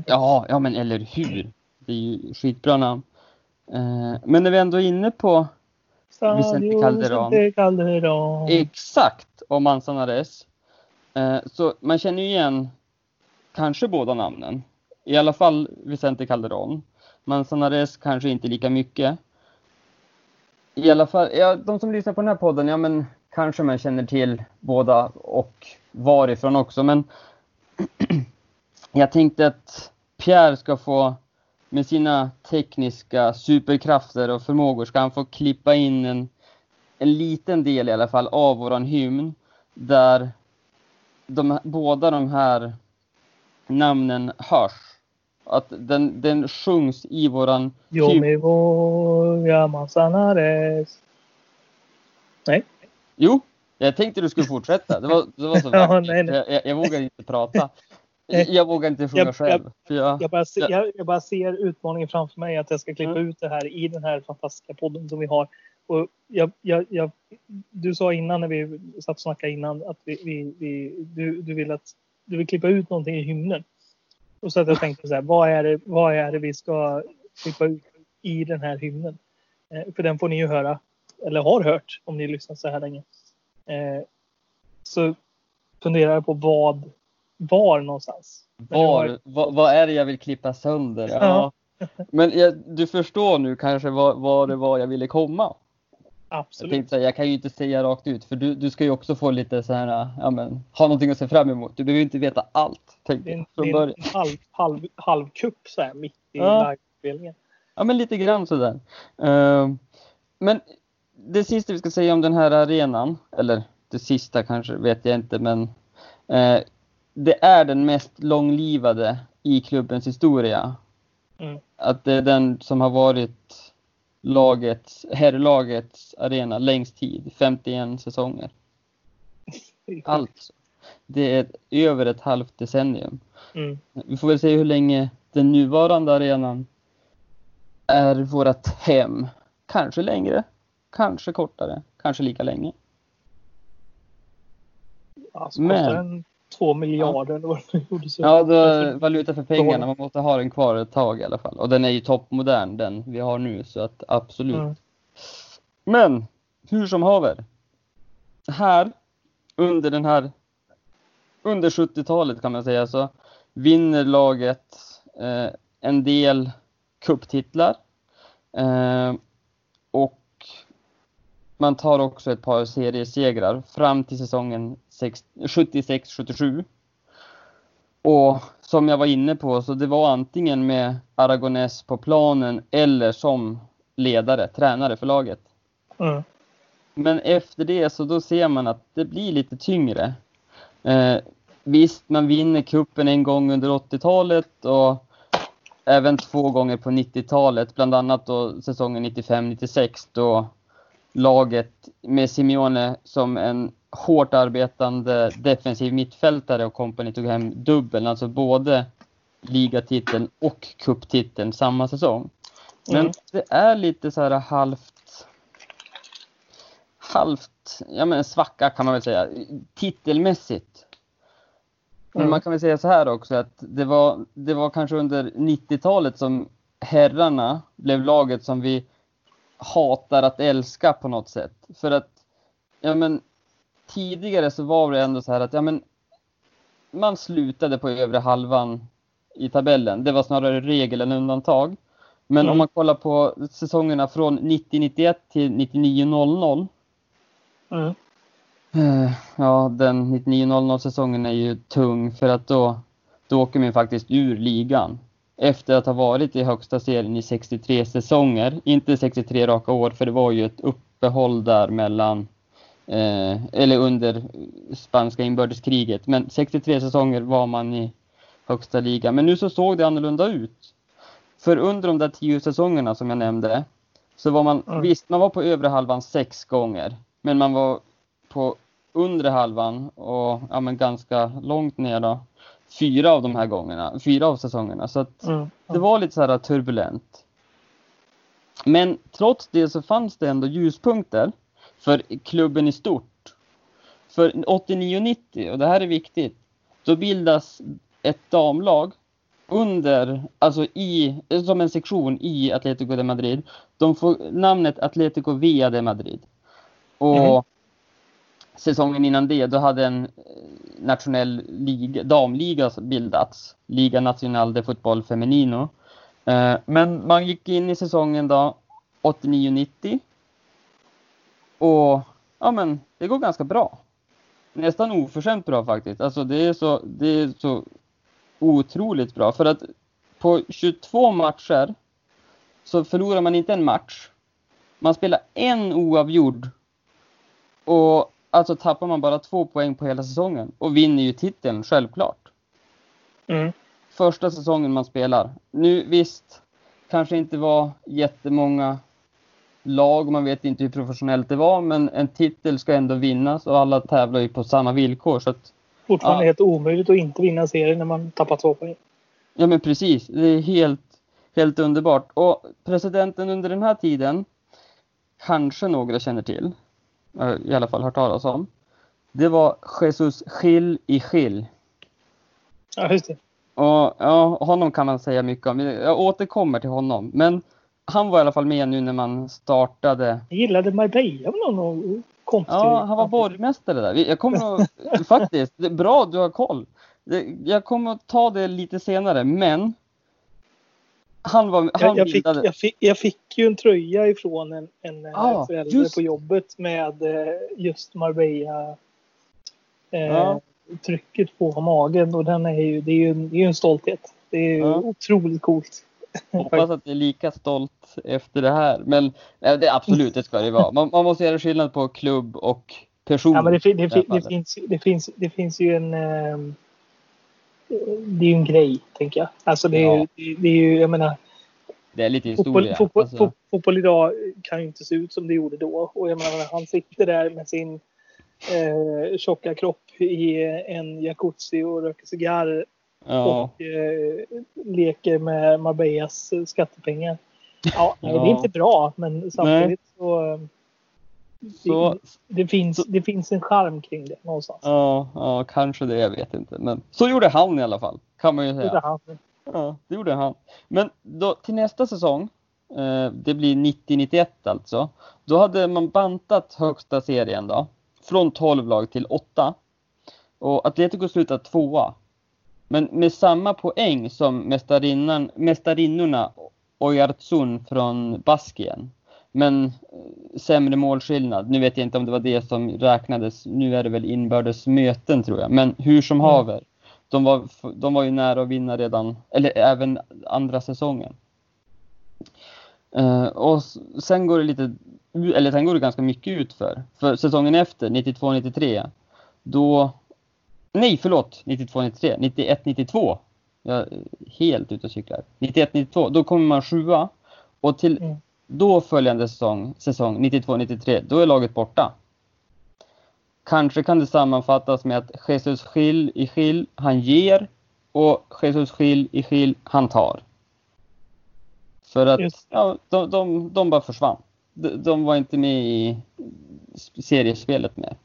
Ja, ja, men eller hur. Det är ju skitbra namn. Eh, men när vi ändå är inne på Vicente Calderón. Calderón. Exakt, och Manzanares. Eh, så man känner ju igen kanske båda namnen. I alla fall Vicente Calderón. Manzanares kanske inte lika mycket. I alla fall, ja, de som lyssnar på den här podden, ja men kanske man känner till båda och varifrån också. Men jag tänkte att Pierre ska få med sina tekniska superkrafter och förmågor ska han få klippa in en, en liten del i alla fall av våran hymn där de, båda de här namnen hörs. Att den, den sjungs i våran Yo hymn. me voy a Manzanares. Nej. Jo, jag tänkte du skulle fortsätta. Det var, det var så ja, nej, nej. Jag, jag, jag vågar inte prata. Eh, jag vågar inte sjunga jag, själv. Jag, jag, bara ser, jag, jag, bara ser utmaningen framför mig att jag ska klippa mm. ut det här i den här fantastiska podden som vi har. Och jag, jag, du sa innan när vi satt och snackade innan att vi, vi, vi, du, du, vill att, du vill klippa ut någonting i hymnen. Och så att jag tänkte så här, vad är, det, vad är det vi ska klippa ut i den här hymnen? Eh, för den får ni ju höra, eller har hört om ni lyssnat så här länge. Eh, så funderar jag på vad var någonstans. Var, vad, vad är det jag vill klippa sönder? Ja. Men jag, du förstår nu kanske vad, vad det var jag ville komma. Absolut. Jag tänkte jag kan ju inte säga rakt ut för du, du ska ju också få lite så här, ja men, ha någonting att se fram emot. Du behöver inte veta allt. Tänkte, det är en, en halv, halv, halv kupp så här mitt i ja. livespelningen. Ja men lite grann sådär. Uh, men det sista vi ska säga om den här arenan, eller det sista kanske vet jag inte men uh, det är den mest långlivade i klubbens historia. Mm. Att det är den som har varit lagets, herrlagets arena längst tid, 51 säsonger. Alltså, det är över ett halvt decennium. Mm. Vi får väl se hur länge den nuvarande arenan är vårt hem. Kanske längre, kanske kortare, kanske lika länge. Alltså, Men två miljarder eller vad det gjorde. Ja, då, valuta för pengarna. Man måste ha den kvar ett tag i alla fall. Och den är ju toppmodern den vi har nu så att absolut. Mm. Men hur som haver. Här under den här under 70-talet kan man säga så vinner laget eh, en del kupptitlar. Eh, man tar också ett par seriesegrar fram till säsongen 76-77. Och som jag var inne på, så det var antingen med Aragones på planen eller som ledare, tränare för laget. Mm. Men efter det så då ser man att det blir lite tyngre. Eh, visst, man vinner kuppen en gång under 80-talet och även två gånger på 90-talet, bland annat då säsongen 95-96 då laget med Simeone som en hårt arbetande defensiv mittfältare och kompani tog hem dubbeln, alltså både ligatiteln och kupptiteln samma säsong. Men Mm. det är lite så här halvt halvt, ja men en svacka kan man väl säga, titelmässigt. Men Mm. man kan väl säga så här också att det var, det var kanske under 90-talet som herrarna blev laget som vi hatar att älska på något sätt. För att, ja men tidigare så var det ändå så här att, ja men man slutade på övre halvan i tabellen. Det var snarare regel än undantag. Men Mm. om man kollar på säsongerna från 90-91 till 99-00 Mm. Eh, Ja, den 99-00 säsongen är ju tung för att då, då åker man faktiskt ur ligan. Efter att ha varit i högsta serien i 63 säsonger. Inte 63 raka år för det var ju ett uppehåll där mellan eh, eller under spanska inbördeskriget. Men 63 säsonger var man i högsta ligan. Men nu så såg det annorlunda ut. För under de där tio säsongerna som jag nämnde så var man, Mm. visst man var på övre halvan sex gånger. Men man var på undre halvan och ja, men ganska långt ner då. Fyra av de här gångerna, fyra av säsongerna. Så att Mm. det var lite så här turbulent. Men trots det så fanns det ändå ljuspunkter för klubben i stort. För 89-90, och det här är viktigt, då bildas ett damlag under, alltså i, som en sektion i Atletico de Madrid. De får namnet Atletico Via de Madrid. Och Mhm säsongen innan det, då hade en eh, nationell liga, damliga bildats. Liga Nacional de Fotboll Femenino. Eh, men man gick in i säsongen då 89-90. Och ja men det går ganska bra. Nästan oförskämt bra faktiskt. Alltså det är så, det är så otroligt bra. För att på 22 matcher så förlorar man inte en match. Man spelar en oavgjord. Och alltså tappar man bara två poäng på hela säsongen. Och vinner ju titeln självklart Mm. första säsongen man spelar. Nu visst, kanske inte var jättemånga lag, man vet inte hur professionellt det var, men en titel ska ändå vinnas och alla tävlar ju på samma villkor. Så att, Fortfarande Ja. helt omöjligt att inte vinna serien när man tappar två poäng. ja men precis, det är helt, helt underbart. Och presidenten under den här tiden, kanske några känner till, i alla fall hört talas om, det var Jesus Gil i Gil. Ja, just det. Och ja, honom kan man säga mycket om. Jag återkommer till honom. Men han var i alla fall med nu när man startade. Jag gillade Marbella av någon konstig... Ja, han var borgmästare där. Jag kommer att, faktiskt, det är bra du har koll. Jag kommer att ta det lite senare, men han var, han Jag, jag, fick, jag, fick, jag fick ju en tröja ifrån en, en eh, Ah, förälder just. på jobbet med eh, just Marbella eh, Ja. trycket på magen och den är ju, det är ju, en- det är ju en stolthet. Det är ju Ja. otroligt coolt. hoppas att jag är lika stolt efter det här. Men nej, det, absolut, det ska det vara. Man, man måste göra skillnad på klubb och person. Ja, men det, fin- det, det fin- det, finns, det, finns, det finns ju en... ehm, det är ju en grej, tänker jag. Alltså det är, Ja. ju, det, är ju, jag menar, Det är lite fotboll, historia. fotboll, alltså. fot- fotboll idag kan ju inte se ut som det gjorde då. Och jag menar, han sitter där med sin eh, tjocka kropp i en jacuzzi och röker cigarr ja. och eh, leker med Marbellas eh, skattepengar. Ja, nej, det är Ja. inte bra, men samtidigt så... Så, Det finns, det finns en charm kring det någonstans. Ja, ja, kanske det, jag vet inte. Men så gjorde han i alla fall, kan man ju Det är säga. han. Ja, det gjorde han. Men då, till nästa säsong, eh, det blir 90-91 alltså, då hade man bantat högsta serien då, från 12 lag till 8. Och Atletico slutade tvåa. Men med samma poäng som mästarinnan, mästarinnorna Oyarzun från Baskien. Men eh, sämre målskillnad. Nu vet jag inte om det var det som räknades. Nu är det väl inbördes möten tror jag. Men hur som Mm. haver. De var, de var ju nära att vinna redan, eller även andra säsongen. Eh, och sen går det lite, eller sen går det ganska mycket ut för. För säsongen efter, 92-93, då, nej förlåt, 92-93, 91-92. Jag är helt ute och cyklar. 91-92, då kommer man sjua. Och till Mm. Då följande säsong, säsong 92-93, då är laget borta. Kanske kan det sammanfattas med att Jesus Gil i Gil, han ger och Jesus Gil i Gil, han tar. För att ja, de, de, de bara försvann. De, de var inte med i seriespelet med.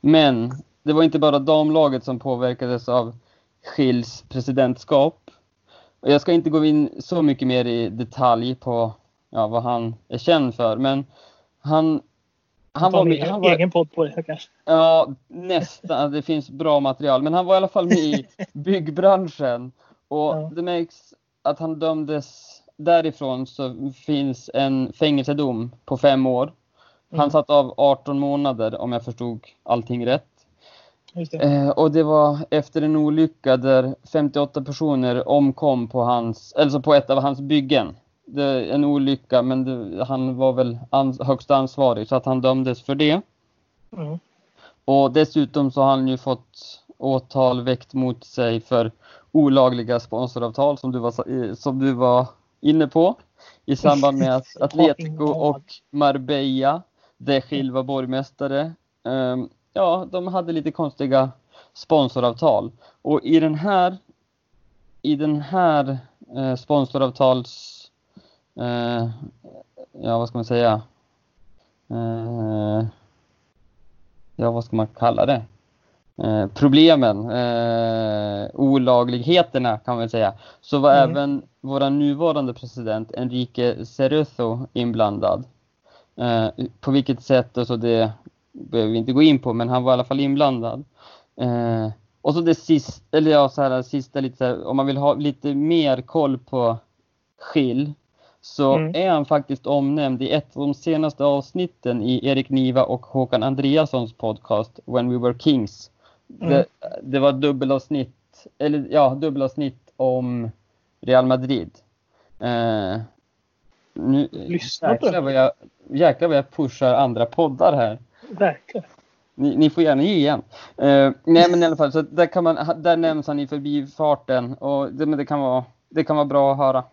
Men det var inte bara damlaget som påverkades av Gils presidentskap. Jag ska inte gå in så mycket mer i detalj på ja, vad han är känd för, men han han var med, han var, egen podd på det kanske? Ja, nästan. Det finns bra material. Men han var i alla fall med i byggbranschen. Och ja. det märks att han dömdes därifrån så finns en fängelsedom på fem år. Han mm. satt av 18 månader om jag förstod allting rätt. Det. Eh, och det var efter en olycka där 58 personer omkom på, hans, alltså på ett av hans byggen. Det, en olycka men det, han var väl ans, högsta ansvarig så att han dömdes för det. Mm. Och dessutom så har han ju fått åtal väckt mot sig för olagliga sponsoravtal som du var, som du var inne på i samband med att Atletico och Marbella, där Gil borgmästare, um, ja, de hade lite konstiga sponsoravtal. Och i den här, i den här eh, sponsoravtals, eh, ja vad ska man säga, eh, ja vad ska man kalla det? Eh, problemen, eh, olagligheterna kan man säga, så var mm. även vår nuvarande president Enrique Cerezo inblandad. Eh, på vilket sätt, alltså det behöver vi inte gå in på, men han var i alla fall inblandad. Eh, och så det sista, eller ja, så här, sista lite så här, om man vill ha lite mer koll på Schill så mm. är han faktiskt omnämnd i ett av de senaste avsnitten i Erik Niva och Håkan Andreassons podcast When We Were Kings. Mm. Det, det, var dubbelavsnitt, eller ja, dubbelavsnitt om Real Madrid. Eh, nu, Lyssna på jäklar vad, jag, jäklar vad jag pushar andra poddar här. Verkligen. Ni, ni, får gärna ge igen. Uh, nej men i alla fall, så där, kan man, där nämns han i förbifarten och det, men det, kan vara, det kan vara bra att höra.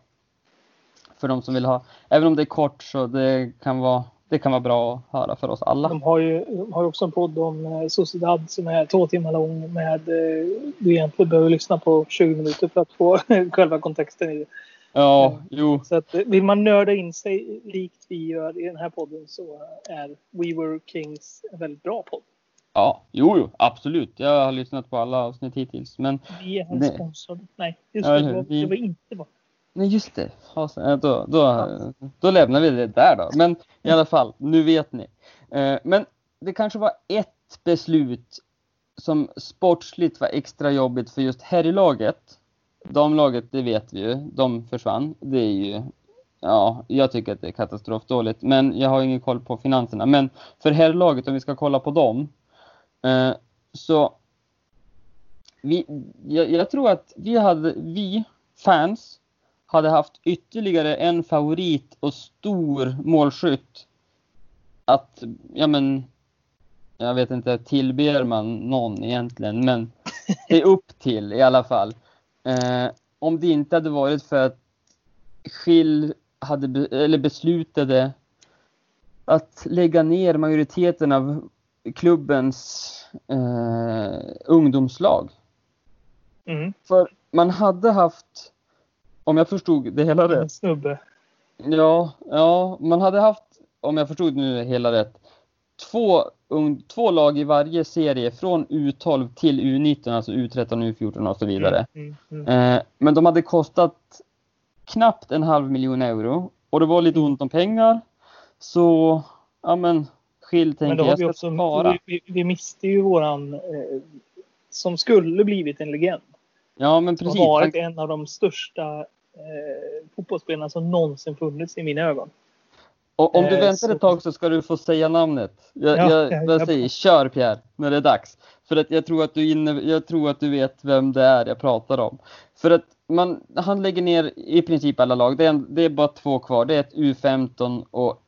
För de som vill ha. Även om det är kort så det kan vara, det kan vara bra att höra för oss alla. De har ju, de har också en podd om eh, Sociedad som är två timmar lång med eh, du egentligen behöver lyssna på 20 minuter för att få själva kontexten i det. Ja, jo. Så att, vill man nörda in sig likt vi gör i den här podden så är We Were Kings en väldigt bra podd. Ja, jo, jo, absolut. Jag har lyssnat på alla avsnitt hittills. Men vi är det... sponsrade. Nej, just ja, det, var, vi... det var inte bara. Nej, just det. Då, då, då lämnar vi det där då. Men i alla fall, nu vet ni. Eh, men det kanske var ett beslut som sportsligt var extra jobbigt för just herrlaget damlaget, det vet vi ju, de försvann. Det är ju, ja, jag tycker att det är katastrofdåligt. Men jag har ingen koll på finanserna. Men för herrlaget, om vi ska kolla på dem, eh, så vi, jag, jag, tror att vi hade, vi fans, hade haft ytterligare en favorit och stor målskytt att, ja men, jag vet inte, tillber man någon egentligen, men det är upp till i alla fall. Eh, om det inte hade varit för att Schill hade, eller beslutade att lägga ner majoriteten av klubbens eh, ungdomslag. Mm. För man hade haft, om jag förstod det hela rätt. En snubbe. Ja, ja, man hade haft, om jag förstod nu hela rätt, två, två lag i varje serie från U12 till U19, alltså U13, U14 och så vidare. Mm, mm, mm. Eh, men de hade kostat knappt en halv miljon euro och det var lite mm. ont om pengar. Så, ja men, skilj tänker jag ska också, spara. Vi, vi, miste ju våran, eh, som skulle blivit en legend. Ja men precis. Som varit en av de största eh, fotbollsspelarna som någonsin funnits i mina ögon. Och om du eh, väntar ett tag så ska du få säga namnet. Jag, ja, jag, jag säger kör Pierre när det är dags. För att jag tror att du, inne, jag tror att du vet vem det är jag pratar om. För att man, han lägger ner i princip alla lag. Det är, det är bara två kvar. Det är ett U15 och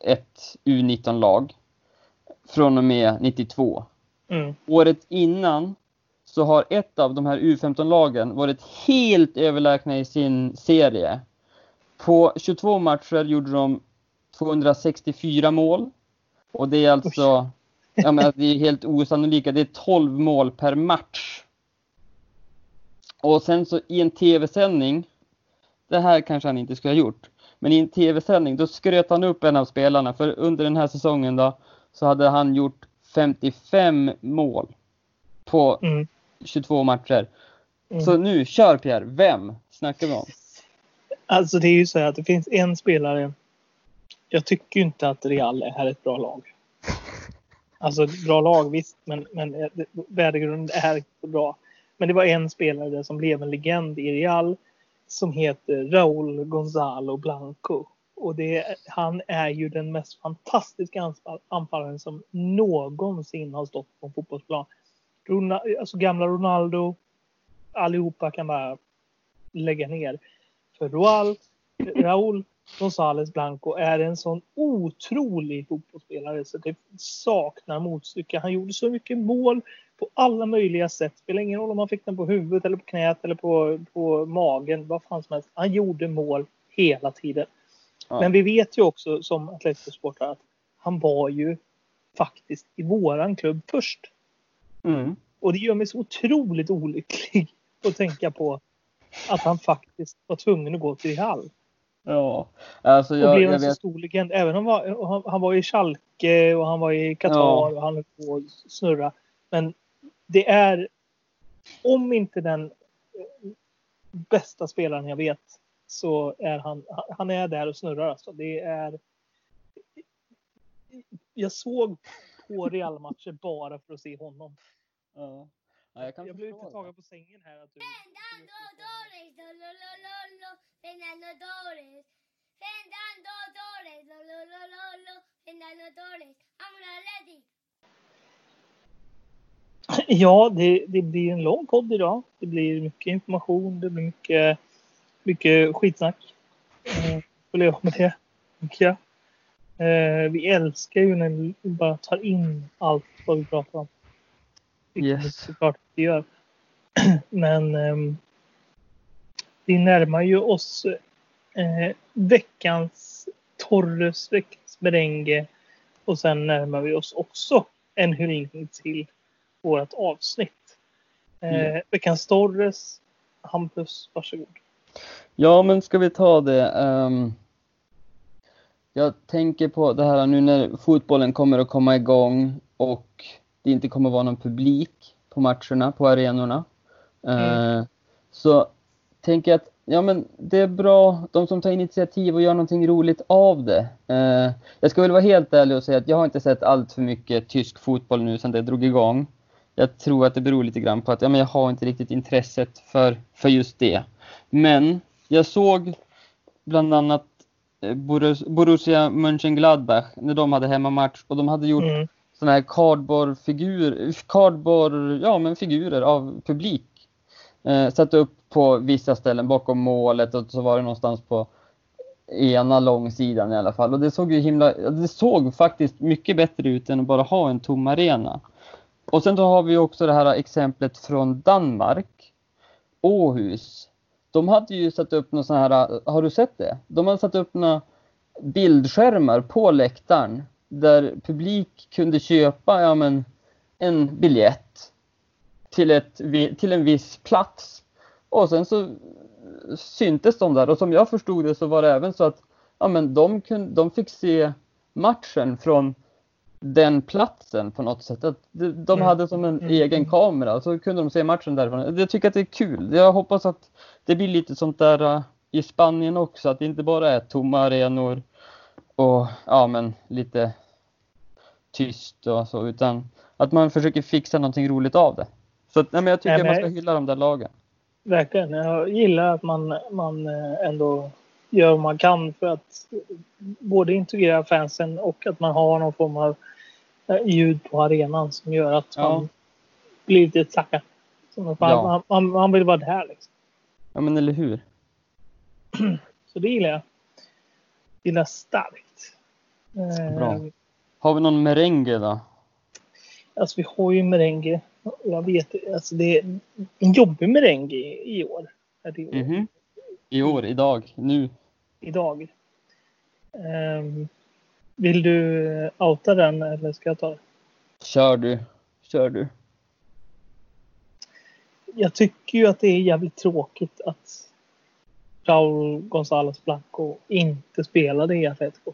ett U19-lag. Från och med 92. Mm. Året innan så har ett av de här U15-lagen varit helt överlägsna i sin serie. På 22 matcher gjorde de 264 mål. Och det är alltså, ja men det är helt osannolika, det är 12 mål per match. Och sen så i en tv-sändning, det här kanske han inte skulle ha gjort, men i en tv-sändning då skröt han upp en av spelarna för under den här säsongen då så hade han gjort 55 mål på Mm. 22 matcher. Mm. Så nu, kör Pierre, vem snackar vi om? Alltså det är ju så här att det finns en spelare. Jag tycker ju inte att Real är ett bra lag. Alltså bra lag visst, men, men eh, värdegrunden är inte bra. Men det var en spelare som blev en legend i Real som heter Raúl Gonzalo Blanco. Och det, han är ju den mest fantastiska anfall- anfallaren som någonsin har stått på en fotbollsplan. Alltså gamla Ronaldo, allihopa kan bara lägga ner. För Raúl, Raúl González Blanco är en sån otrolig fotbollsspelare så det saknar motstycke. Han gjorde så mycket mål på alla möjliga sätt. Spelar ingen roll om han fick den på huvudet eller på knät eller på, på magen. Vad fan som helst. Han gjorde mål hela tiden. Ja. Men vi vet ju också som Atletico-supportrar att han var ju faktiskt i våran klubb först. Mm. Och det gör mig så otroligt olycklig att tänka på att han faktiskt var tvungen att gå till Real. Ja, alltså Och jag, blev jag en så vet. stor legend. Även om han var, han, han var i Schalke och han var i Qatar Ja. och han höll på att snurra. Men det är, om inte den eh, bästa spelaren jag vet, så är han, han är där och snurrar. Alltså. Det är, jag såg på Real-matcher bara för att se honom. Ja. Ja, jag kan Jag blev lite tagen på sängen här. Att du. Ja, det, det blir en lång podd idag. Det blir mycket information. Det blir mycket, mycket skitsnack. Eh, Följ upp med det. tänker jag. Eh, vi älskar ju när vi bara tar in allt vad vi pratar om. Yes. såklart vi gör. Men ehm, vi närmar ju oss eh, veckans Torres, veckans merengue och sen närmar vi oss också en hyllning till vårt avsnitt. Eh, Mm. Veckans Torres, Hampus, varsågod. Ja, men ska vi ta det? ehm, jag tänker på det här nu när fotbollen kommer att komma igång och det inte kommer att vara någon publik på matcherna, på arenorna. Eh, Så tänker jag att ja, men det är bra, de som tar initiativ och gör någonting roligt av det. Eh, jag ska väl vara helt ärlig och säga att jag har inte sett allt för mycket tysk fotboll nu sedan det drog igång. Jag tror att det beror lite grann på att ja, men jag har inte riktigt intresset för, för just det. Men jag såg bland annat Borus- Borussia Mönchengladbach när de hade hemmamatch och de hade gjort Mm. såna här cardboard-figurer, cardboard, ja men figurer av publik. Eh, satt upp på vissa ställen bakom målet och så var det någonstans på ena långsidan i alla fall. Och det såg ju himla, det såg faktiskt mycket bättre ut än att bara ha en tom arena. Och sen så har vi också det här exemplet från Danmark. Åhus. De hade ju satt upp några sådana här, äh, har du sett det? De hade satt upp några bildskärmar på läktaren där publik kunde köpa ja, men, en biljett till, ett, till en viss plats. Och sen så syntes de där och som jag förstod det så var det även så att ja, men de, kunde, de fick se matchen från den platsen på något sätt. Att de, Mm. hade som en Mm. egen kamera så kunde de se matchen därifrån. Jag tycker att det är kul. Jag hoppas att det blir lite sånt där uh, i Spanien också, att det inte bara är tomma arenor och ja men lite tyst och så utan att man försöker fixa någonting roligt av det. Så nej, men jag tycker Nej, att man men- ska hylla de där lagen. Verkligen. Jag gillar att man, man eh, ändå gör vad man kan för att både integrera fansen och att man har någon form av ljud på arenan som gör att Ja. man blir lite taggad. Så man, Ja. man, man, man vill vara där liksom. Ja men eller hur? Så det gillar jag. Gillar starkt. Eh, Bra. Har vi någon merengue då? Alltså vi har ju merengue. Jag vet alltså det är en jobbig merengue i, år. Är det i år. Mhm. I år, idag, nu. idag. Ehm, Vill du eh, outa den eller ska jag ta det? Kör du. Kör du. Jag tycker ju att det är jävligt tråkigt att Raúl González Blanco inte spelade i Atletico.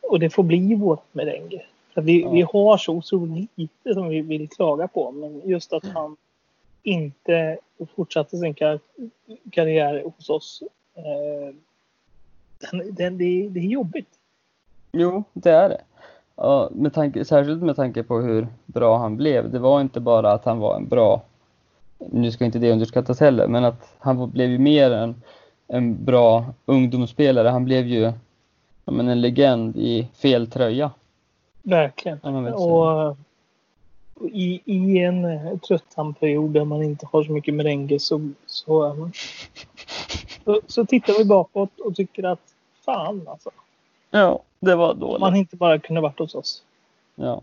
Och det får bli vårt merengue. Vi, Ja. vi har så otroligt lite som vi vill klaga på. Men just att han inte fortsatte sin kar karriär hos oss. Eh, den, den, det, det är jobbigt. Jo, det är det. Ja, med tanke, särskilt med tanke på hur bra han blev. Det var inte bara att han var en bra, nu ska inte det underskattas heller, men att han blev ju mer än en bra ungdomsspelare. Han blev ju ja, men en legend i fel tröja. Verkligen. Och i, i en eh, tröttsam period där man inte har så mycket merengue så, så, eh, så, så tittar vi bakåt och tycker att fan alltså. Ja, det var dåligt. Man inte bara kunde varit hos oss. Ja.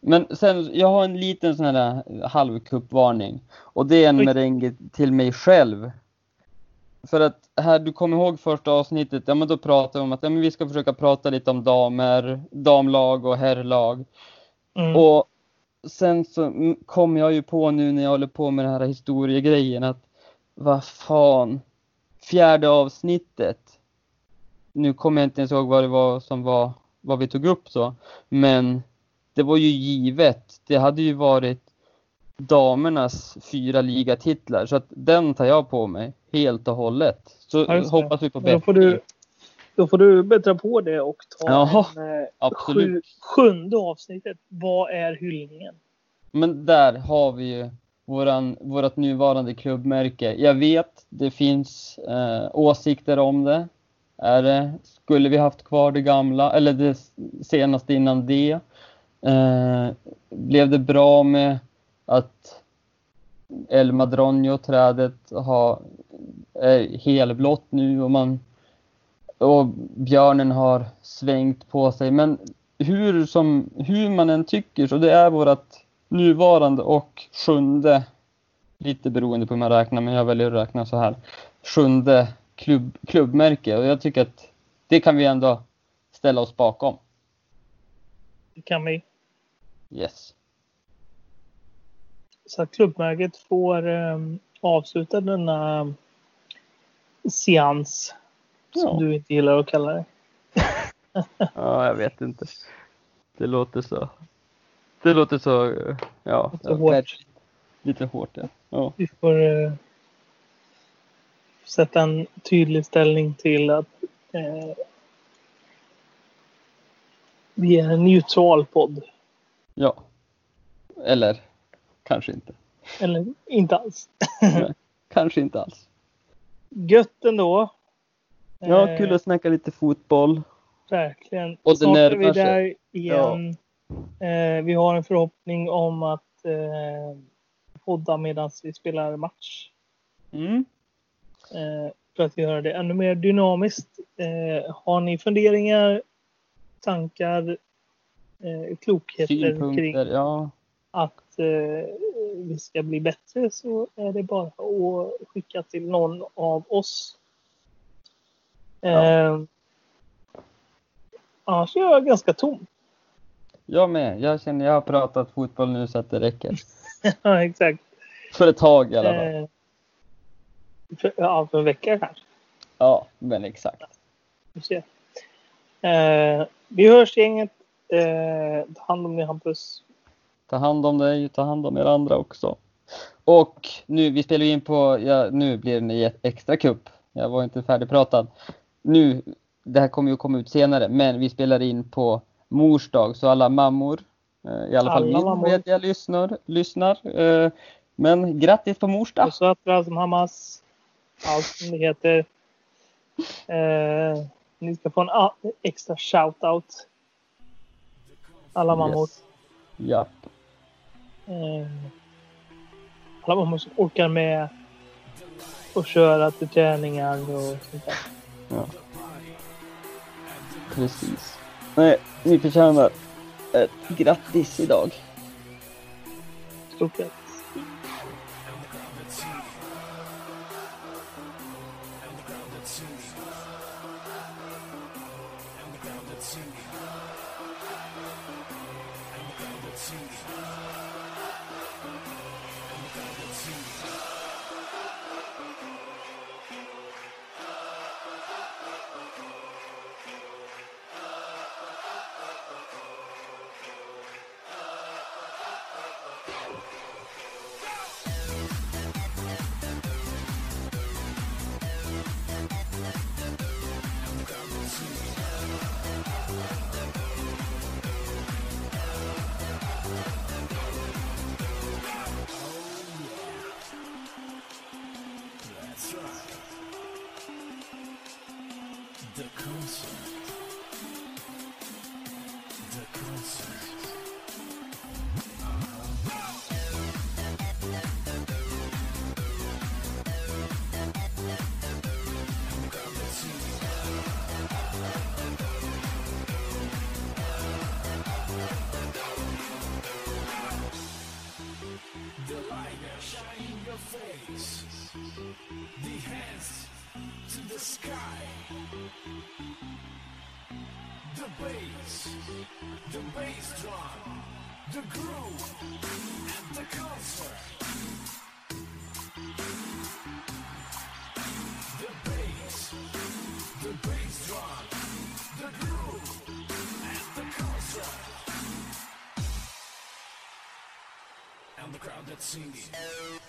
Men sen, jag har en liten sån här halvkuppvarning. Och det är en Oj. merengue till mig själv. För att här, du kommer ihåg första avsnittet, ja men då pratade vi om att ja, men vi ska försöka prata lite om damer, damlag och herrlag. Mm. Och sen så kom jag ju på nu när jag håller på med den här historiegrejen att vad fan, fjärde avsnittet. Nu kommer jag inte ens ihåg vad det var som var, vad vi tog upp så. Men det var ju givet. Det hade ju varit damernas fyra ligatitlar. Så att den tar jag på mig helt och hållet. Så Ja, hoppas vi på då, bättre. får du, då får du bättra på det och ta Jaha, en, eh, sju, sjunde avsnittet. Vad är hyllningen? Men där har vi ju våran, vårat nuvarande klubbmärke. Jag vet, det finns eh, åsikter om det. Är det. Skulle vi haft kvar det gamla, eller det senaste innan det? Eh, blev det bra med att El Madronio trädet har, är helblått nu och man och björnen har svängt på sig. Men hur, som, hur man än tycker så det är vårt nuvarande och sjunde, lite beroende på hur man räknar, men jag väljer att räkna så här, sjunde klubb, klubbmärke och jag tycker att det kan vi ändå ställa oss bakom. Det kan vi. Yes. Så att klubbmärket får eh, avsluta denna seans. Som Ja. du inte gillar att kalla det. Ja, jag vet inte. Det låter så. Det låter så, eh, ja. Lite hårt. Lite hårt, ja. ja. Vi får eh, sätta en tydlig ställning till att eh, vi är en neutral podd. Ja. Eller kanske inte. Eller inte alls. Kanske inte alls. Gött ändå. Ja, Eh, kul att snacka lite fotboll. Verkligen. Och det Snart är vi där igen. Eh, vi har en förhoppning om att eh, podda medan vi spelar match. Mm. Eh, för att göra det ännu mer dynamiskt. Eh, har ni funderingar, tankar, eh, klokheter kring ja. att vi ska bli bättre så är det bara att skicka till någon av oss. Eh, annars är jag ganska tom. Jag med. Jag känner jag har pratat fotboll nu så att det räcker. ja, exakt. För ett tag i alla fall. För, ja, för en vecka kanske. Ja, men exakt. Vi får se. Eh, vi hörs gänget. Eh, ta hand om dig Hampus. Ta hand om dig, ta hand om er andra också. Och nu, vi spelar in på, ja, nu blir det en extra kupp. Jag var inte färdigpratad. Nu, det här kommer ju komma ut senare, men vi spelar in på mors dag, så alla mammor, eh, i alla fall Alla min mammor. vet jag lyssnar. lyssnar. Eh, Men grattis på mors dag! Och så att som Hamas. Allt som det heter. Eh, ni ska få en a- extra shout-out. Alla mammor. Yes. Ja, Eh, alla mammor som orkar med och köra till träningar och sånt där. ja. Precis. Nej, ni förtjänar ett grattis idag. Stort grattis. Bass, the bass drum, the groove, and the concert. The bass, the bass drum, the groove, and the concert. And the crowd that's singing.